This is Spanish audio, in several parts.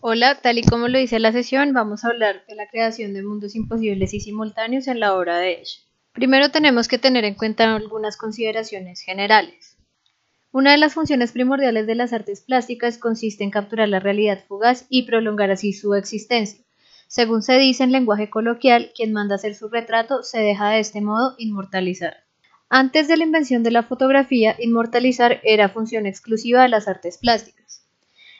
Hola, tal y como lo dice la sesión, vamos a hablar de la creación de mundos imposibles y simultáneos en la obra de Escher. Primero tenemos que tener en cuenta algunas consideraciones generales. Una de las funciones primordiales de las artes plásticas consiste en capturar la realidad fugaz y prolongar así su existencia. Según se dice en lenguaje coloquial, quien manda hacer su retrato se deja de este modo inmortalizar. Antes de la invención de la fotografía, inmortalizar era función exclusiva de las artes plásticas.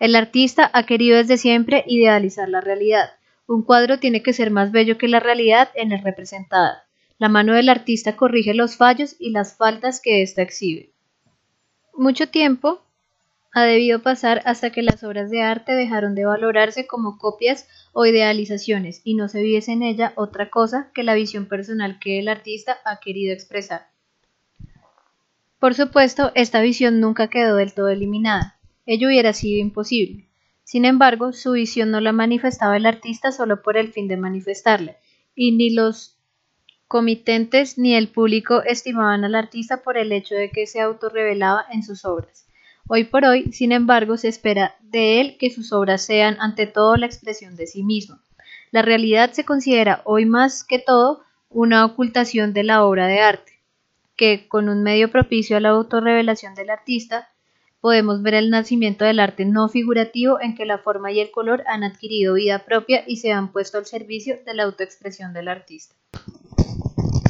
El artista ha querido desde siempre idealizar la realidad. Un cuadro tiene que ser más bello que la realidad en el representada. La mano del artista corrige los fallos y las faltas que ésta exhibe. Mucho tiempo ha debido pasar hasta que las obras de arte dejaron de valorarse como copias o idealizaciones y no se viese en ella otra cosa que la visión personal que el artista ha querido expresar. Por supuesto, esta visión nunca quedó del todo eliminada ello hubiera sido imposible. Sin embargo, su visión no la manifestaba el artista solo por el fin de manifestarla, y ni los comitentes ni el público estimaban al artista por el hecho de que se autorrevelaba en sus obras. Hoy por hoy, sin embargo, se espera de él que sus obras sean ante todo la expresión de sí mismo. La realidad se considera hoy más que todo una ocultación de la obra de arte, que, con un medio propicio a la autorrevelación del artista, podemos ver el nacimiento del arte no figurativo en que la forma y el color han adquirido vida propia y se han puesto al servicio de la autoexpresión del artista.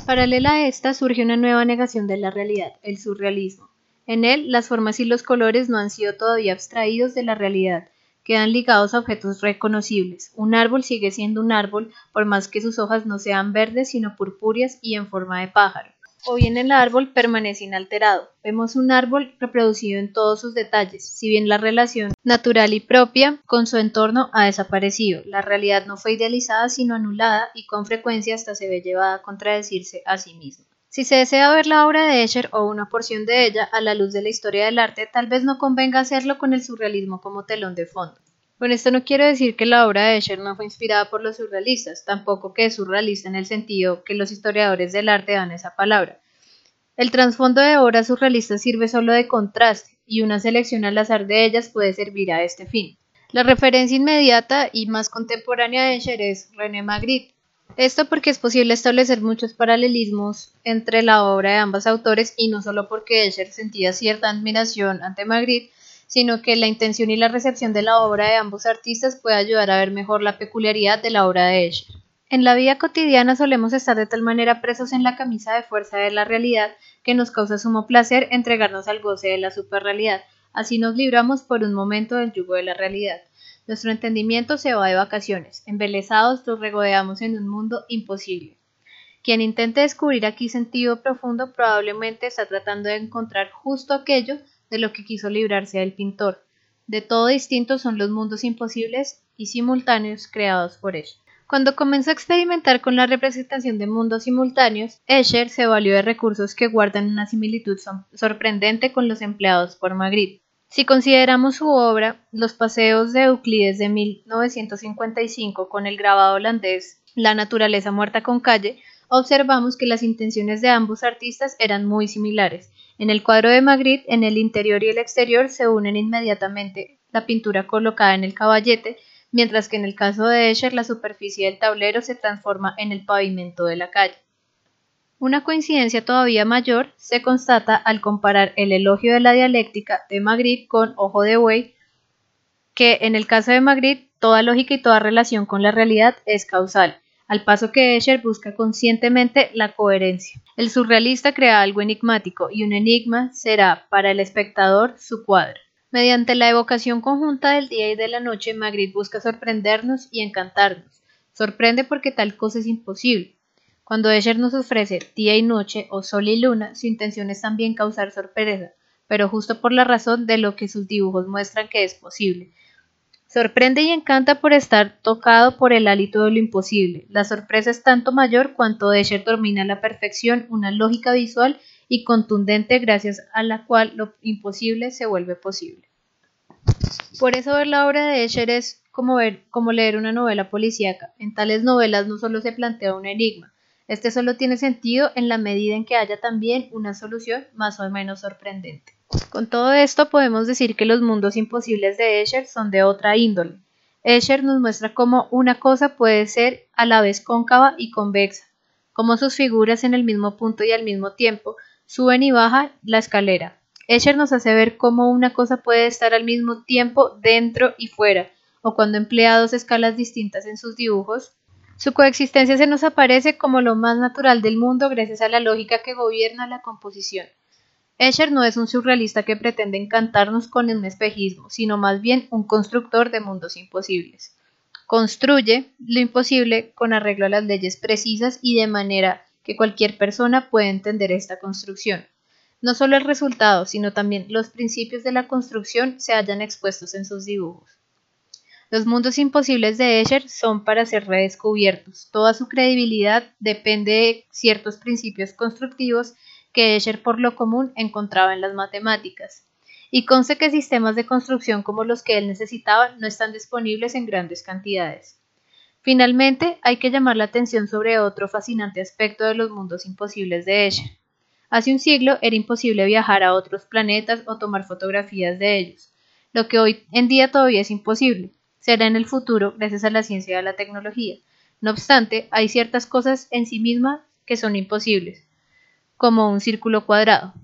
Paralela a esta surge una nueva negación de la realidad, el surrealismo. En él, las formas y los colores no han sido todavía abstraídos de la realidad, quedan ligados a objetos reconocibles. Un árbol sigue siendo un árbol por más que sus hojas no sean verdes sino purpúreas y en forma de pájaro o bien el árbol permanece inalterado. Vemos un árbol reproducido en todos sus detalles, si bien la relación natural y propia con su entorno ha desaparecido. La realidad no fue idealizada sino anulada y con frecuencia hasta se ve llevada a contradecirse a sí misma. Si se desea ver la obra de Escher o una porción de ella a la luz de la historia del arte, tal vez no convenga hacerlo con el surrealismo como telón de fondo. Con esto no quiero decir que la obra de Escher no fue inspirada por los surrealistas, tampoco que es surrealista en el sentido que los historiadores del arte dan esa palabra. El trasfondo de obras surrealistas sirve solo de contraste, y una selección al azar de ellas puede servir a este fin. La referencia inmediata y más contemporánea de Escher es René Magritte. Esto porque es posible establecer muchos paralelismos entre la obra de ambos autores y no solo porque Escher sentía cierta admiración ante Magritte, sino que la intención y la recepción de la obra de ambos artistas puede ayudar a ver mejor la peculiaridad de la obra de Escher. En la vida cotidiana solemos estar de tal manera presos en la camisa de fuerza de la realidad que nos causa sumo placer entregarnos al goce de la superrealidad. Así nos libramos por un momento del yugo de la realidad. Nuestro entendimiento se va de vacaciones. Embelesados nos regodeamos en un mundo imposible. Quien intente descubrir aquí sentido profundo probablemente está tratando de encontrar justo aquello de lo que quiso librarse el pintor. De todo distinto son los mundos imposibles y simultáneos creados por Escher. Cuando comenzó a experimentar con la representación de mundos simultáneos, Escher se valió de recursos que guardan una similitud sorprendente con los empleados por Magritte. Si consideramos su obra, Los paseos de Euclides de 1955 con el grabado holandés La naturaleza muerta con calle, observamos que las intenciones de ambos artistas eran muy similares. En el cuadro de Magritte, en el interior y el exterior se unen inmediatamente la pintura colocada en el caballete, mientras que en el caso de Escher la superficie del tablero se transforma en el pavimento de la calle. Una coincidencia todavía mayor se constata al comparar el elogio de la dialéctica de Magritte con Ojo de Buey, que en el caso de Magritte toda lógica y toda relación con la realidad es causal, al paso que Escher busca conscientemente la coherencia. El surrealista crea algo enigmático y un enigma será para el espectador su cuadro. Mediante la evocación conjunta del día y de la noche, Magritte busca sorprendernos y encantarnos. Sorprende porque tal cosa es imposible. Cuando Escher nos ofrece día y noche o sol y luna, su intención es también causar sorpresa, pero justo por la razón de lo que sus dibujos muestran que es posible, Sorprende y encanta por estar tocado por el hálito de lo imposible. La sorpresa es tanto mayor cuanto Escher domina a la perfección una lógica visual y contundente gracias a la cual lo imposible se vuelve posible. Por eso ver la obra de Escher es como, ver, como leer una novela policíaca. En tales novelas no solo se plantea un enigma, este solo tiene sentido en la medida en que haya también una solución más o menos sorprendente. Con todo esto podemos decir que los mundos imposibles de Escher son de otra índole. Escher nos muestra cómo una cosa puede ser a la vez cóncava y convexa, cómo sus figuras en el mismo punto y al mismo tiempo suben y bajan la escalera. Escher nos hace ver cómo una cosa puede estar al mismo tiempo dentro y fuera, o cuando emplea dos escalas distintas en sus dibujos, su coexistencia se nos aparece como lo más natural del mundo gracias a la lógica que gobierna la composición. Escher no es un surrealista que pretende encantarnos con un espejismo, sino más bien un constructor de mundos imposibles. Construye lo imposible con arreglo a las leyes precisas y de manera que cualquier persona pueda entender esta construcción. No solo el resultado, sino también los principios de la construcción se hallan expuestos en sus dibujos. Los mundos imposibles de Escher son para ser redescubiertos. Toda su credibilidad depende de ciertos principios constructivos que Escher por lo común encontraba en las matemáticas, y conste que sistemas de construcción como los que él necesitaba no están disponibles en grandes cantidades. Finalmente, hay que llamar la atención sobre otro fascinante aspecto de los mundos imposibles de Escher. Hace un siglo era imposible viajar a otros planetas o tomar fotografías de ellos, lo que hoy en día todavía es imposible. Será en el futuro gracias a la ciencia y a la tecnología. No obstante, hay ciertas cosas en sí mismas que son imposibles, como un círculo cuadrado.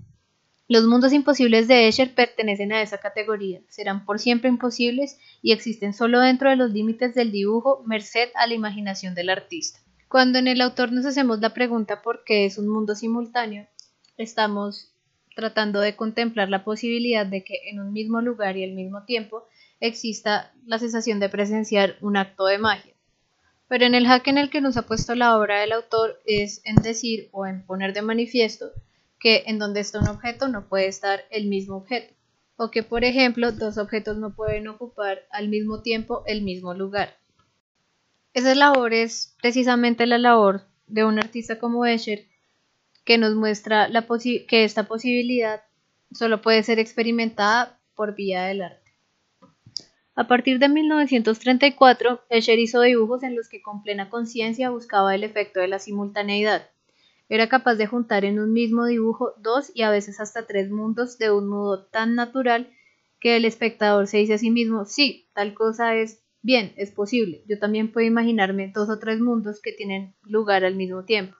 Los mundos imposibles de Escher pertenecen a esa categoría, serán por siempre imposibles y existen solo dentro de los límites del dibujo, merced a la imaginación del artista. Cuando en el autor nos hacemos la pregunta por qué es un mundo simultáneo, estamos tratando de contemplar la posibilidad de que en un mismo lugar y al mismo tiempo exista la sensación de presenciar un acto de magia. Pero en el hack en el que nos ha puesto la obra del autor es en decir o en poner de manifiesto que en donde está un objeto no puede estar el mismo objeto, o que por ejemplo dos objetos no pueden ocupar al mismo tiempo el mismo lugar. Esa labor es precisamente la labor de un artista como Escher que nos muestra la que esta posibilidad solo puede ser experimentada por vía del arte. A partir de 1934, Escher hizo dibujos en los que con plena conciencia buscaba el efecto de la simultaneidad. Era capaz de juntar en un mismo dibujo dos y a veces hasta tres mundos de un modo tan natural que el espectador se dice a sí mismo, sí, tal cosa es bien, es posible. Yo también puedo imaginarme dos o tres mundos que tienen lugar al mismo tiempo.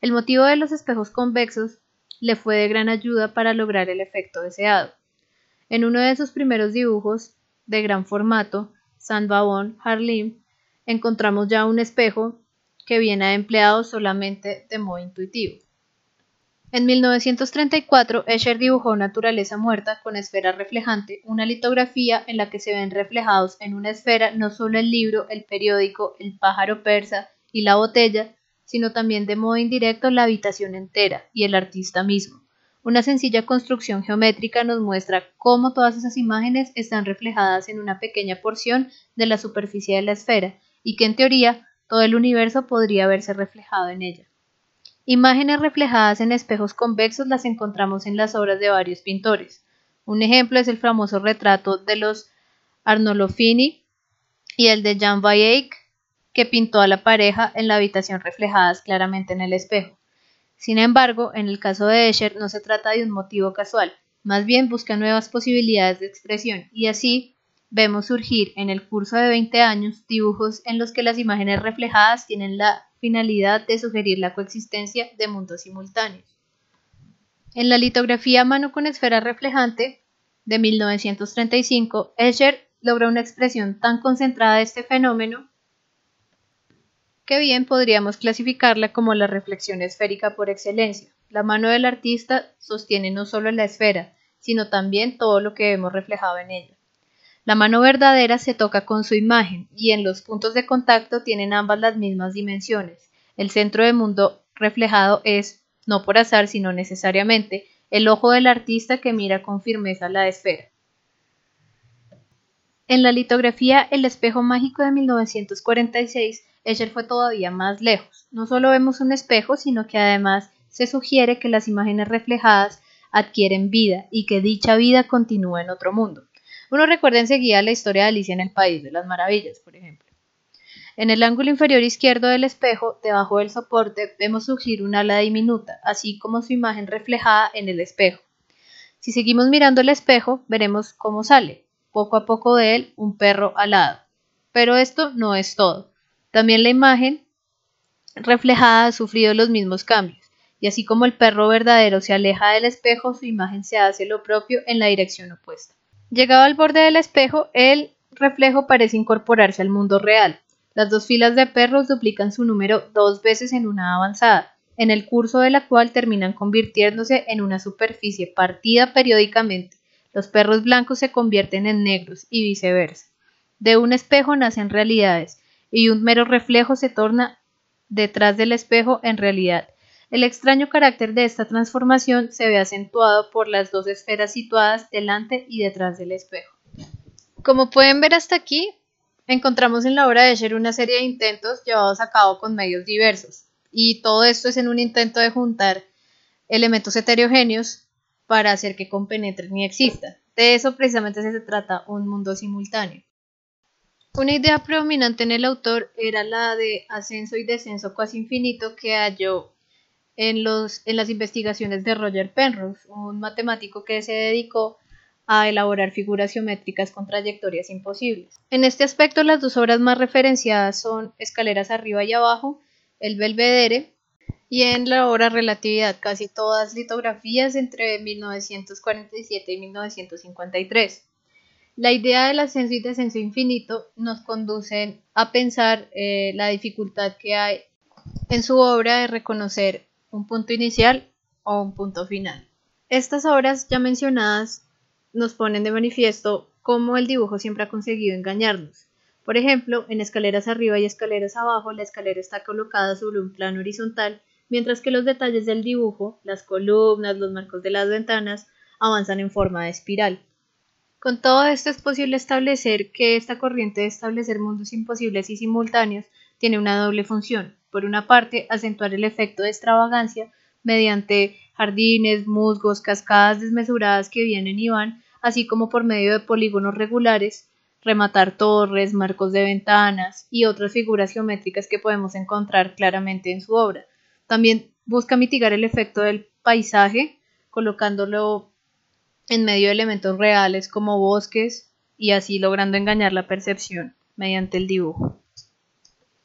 El motivo de los espejos convexos le fue de gran ayuda para lograr el efecto deseado. En uno de sus primeros dibujos, de gran formato, San Babón, Harlim, encontramos ya un espejo que viene empleado solamente de modo intuitivo. En 1934, Escher dibujó Naturaleza muerta con esfera reflejante, una litografía en la que se ven reflejados en una esfera no solo el libro, el periódico, el pájaro persa y la botella, sino también de modo indirecto la habitación entera y el artista mismo. Una sencilla construcción geométrica nos muestra cómo todas esas imágenes están reflejadas en una pequeña porción de la superficie de la esfera y que en teoría todo el universo podría verse reflejado en ella. Imágenes reflejadas en espejos convexos las encontramos en las obras de varios pintores. Un ejemplo es el famoso retrato de los Arnolofini y el de Jean Eyck, que pintó a la pareja en la habitación reflejadas claramente en el espejo. Sin embargo, en el caso de Escher no se trata de un motivo casual, más bien busca nuevas posibilidades de expresión y así vemos surgir en el curso de 20 años dibujos en los que las imágenes reflejadas tienen la finalidad de sugerir la coexistencia de mundos simultáneos. En la litografía mano con esfera reflejante de 1935, Escher logra una expresión tan concentrada de este fenómeno que bien podríamos clasificarla como la reflexión esférica por excelencia. La mano del artista sostiene no solo la esfera, sino también todo lo que vemos reflejado en ella. La mano verdadera se toca con su imagen y en los puntos de contacto tienen ambas las mismas dimensiones. El centro del mundo reflejado es, no por azar, sino necesariamente, el ojo del artista que mira con firmeza la esfera. En la litografía El espejo mágico de 1946 Escher fue todavía más lejos. No solo vemos un espejo, sino que además se sugiere que las imágenes reflejadas adquieren vida y que dicha vida continúa en otro mundo. Uno recuerda enseguida la historia de Alicia en el País de las Maravillas, por ejemplo. En el ángulo inferior izquierdo del espejo, debajo del soporte, vemos surgir un ala diminuta, así como su imagen reflejada en el espejo. Si seguimos mirando el espejo, veremos cómo sale, poco a poco de él, un perro alado. Pero esto no es todo. También la imagen reflejada ha sufrido los mismos cambios, y así como el perro verdadero se aleja del espejo, su imagen se hace lo propio en la dirección opuesta. Llegado al borde del espejo, el reflejo parece incorporarse al mundo real. Las dos filas de perros duplican su número dos veces en una avanzada, en el curso de la cual terminan convirtiéndose en una superficie partida periódicamente. Los perros blancos se convierten en negros y viceversa. De un espejo nacen realidades, y un mero reflejo se torna detrás del espejo en realidad. El extraño carácter de esta transformación se ve acentuado por las dos esferas situadas delante y detrás del espejo. Como pueden ver hasta aquí, encontramos en la obra de Escher una serie de intentos llevados a cabo con medios diversos, y todo esto es en un intento de juntar elementos heterogéneos para hacer que compenetren y existan. De eso precisamente se trata un mundo simultáneo. Una idea predominante en el autor era la de ascenso y descenso casi infinito que halló en, los, en las investigaciones de Roger Penrose, un matemático que se dedicó a elaborar figuras geométricas con trayectorias imposibles. En este aspecto, las dos obras más referenciadas son Escaleras arriba y abajo, El Belvedere, y en la obra Relatividad, casi todas litografías entre 1947 y 1953. La idea del ascenso y descenso infinito nos conduce a pensar eh, la dificultad que hay en su obra de reconocer un punto inicial o un punto final. Estas obras ya mencionadas nos ponen de manifiesto cómo el dibujo siempre ha conseguido engañarnos. Por ejemplo, en escaleras arriba y escaleras abajo, la escalera está colocada sobre un plano horizontal, mientras que los detalles del dibujo, las columnas, los marcos de las ventanas, avanzan en forma de espiral. Con todo esto es posible establecer que esta corriente de establecer mundos imposibles y simultáneos tiene una doble función. Por una parte, acentuar el efecto de extravagancia mediante jardines, musgos, cascadas desmesuradas que vienen y van, así como por medio de polígonos regulares, rematar torres, marcos de ventanas y otras figuras geométricas que podemos encontrar claramente en su obra. También busca mitigar el efecto del paisaje, colocándolo en medio de elementos reales como bosques y así logrando engañar la percepción mediante el dibujo.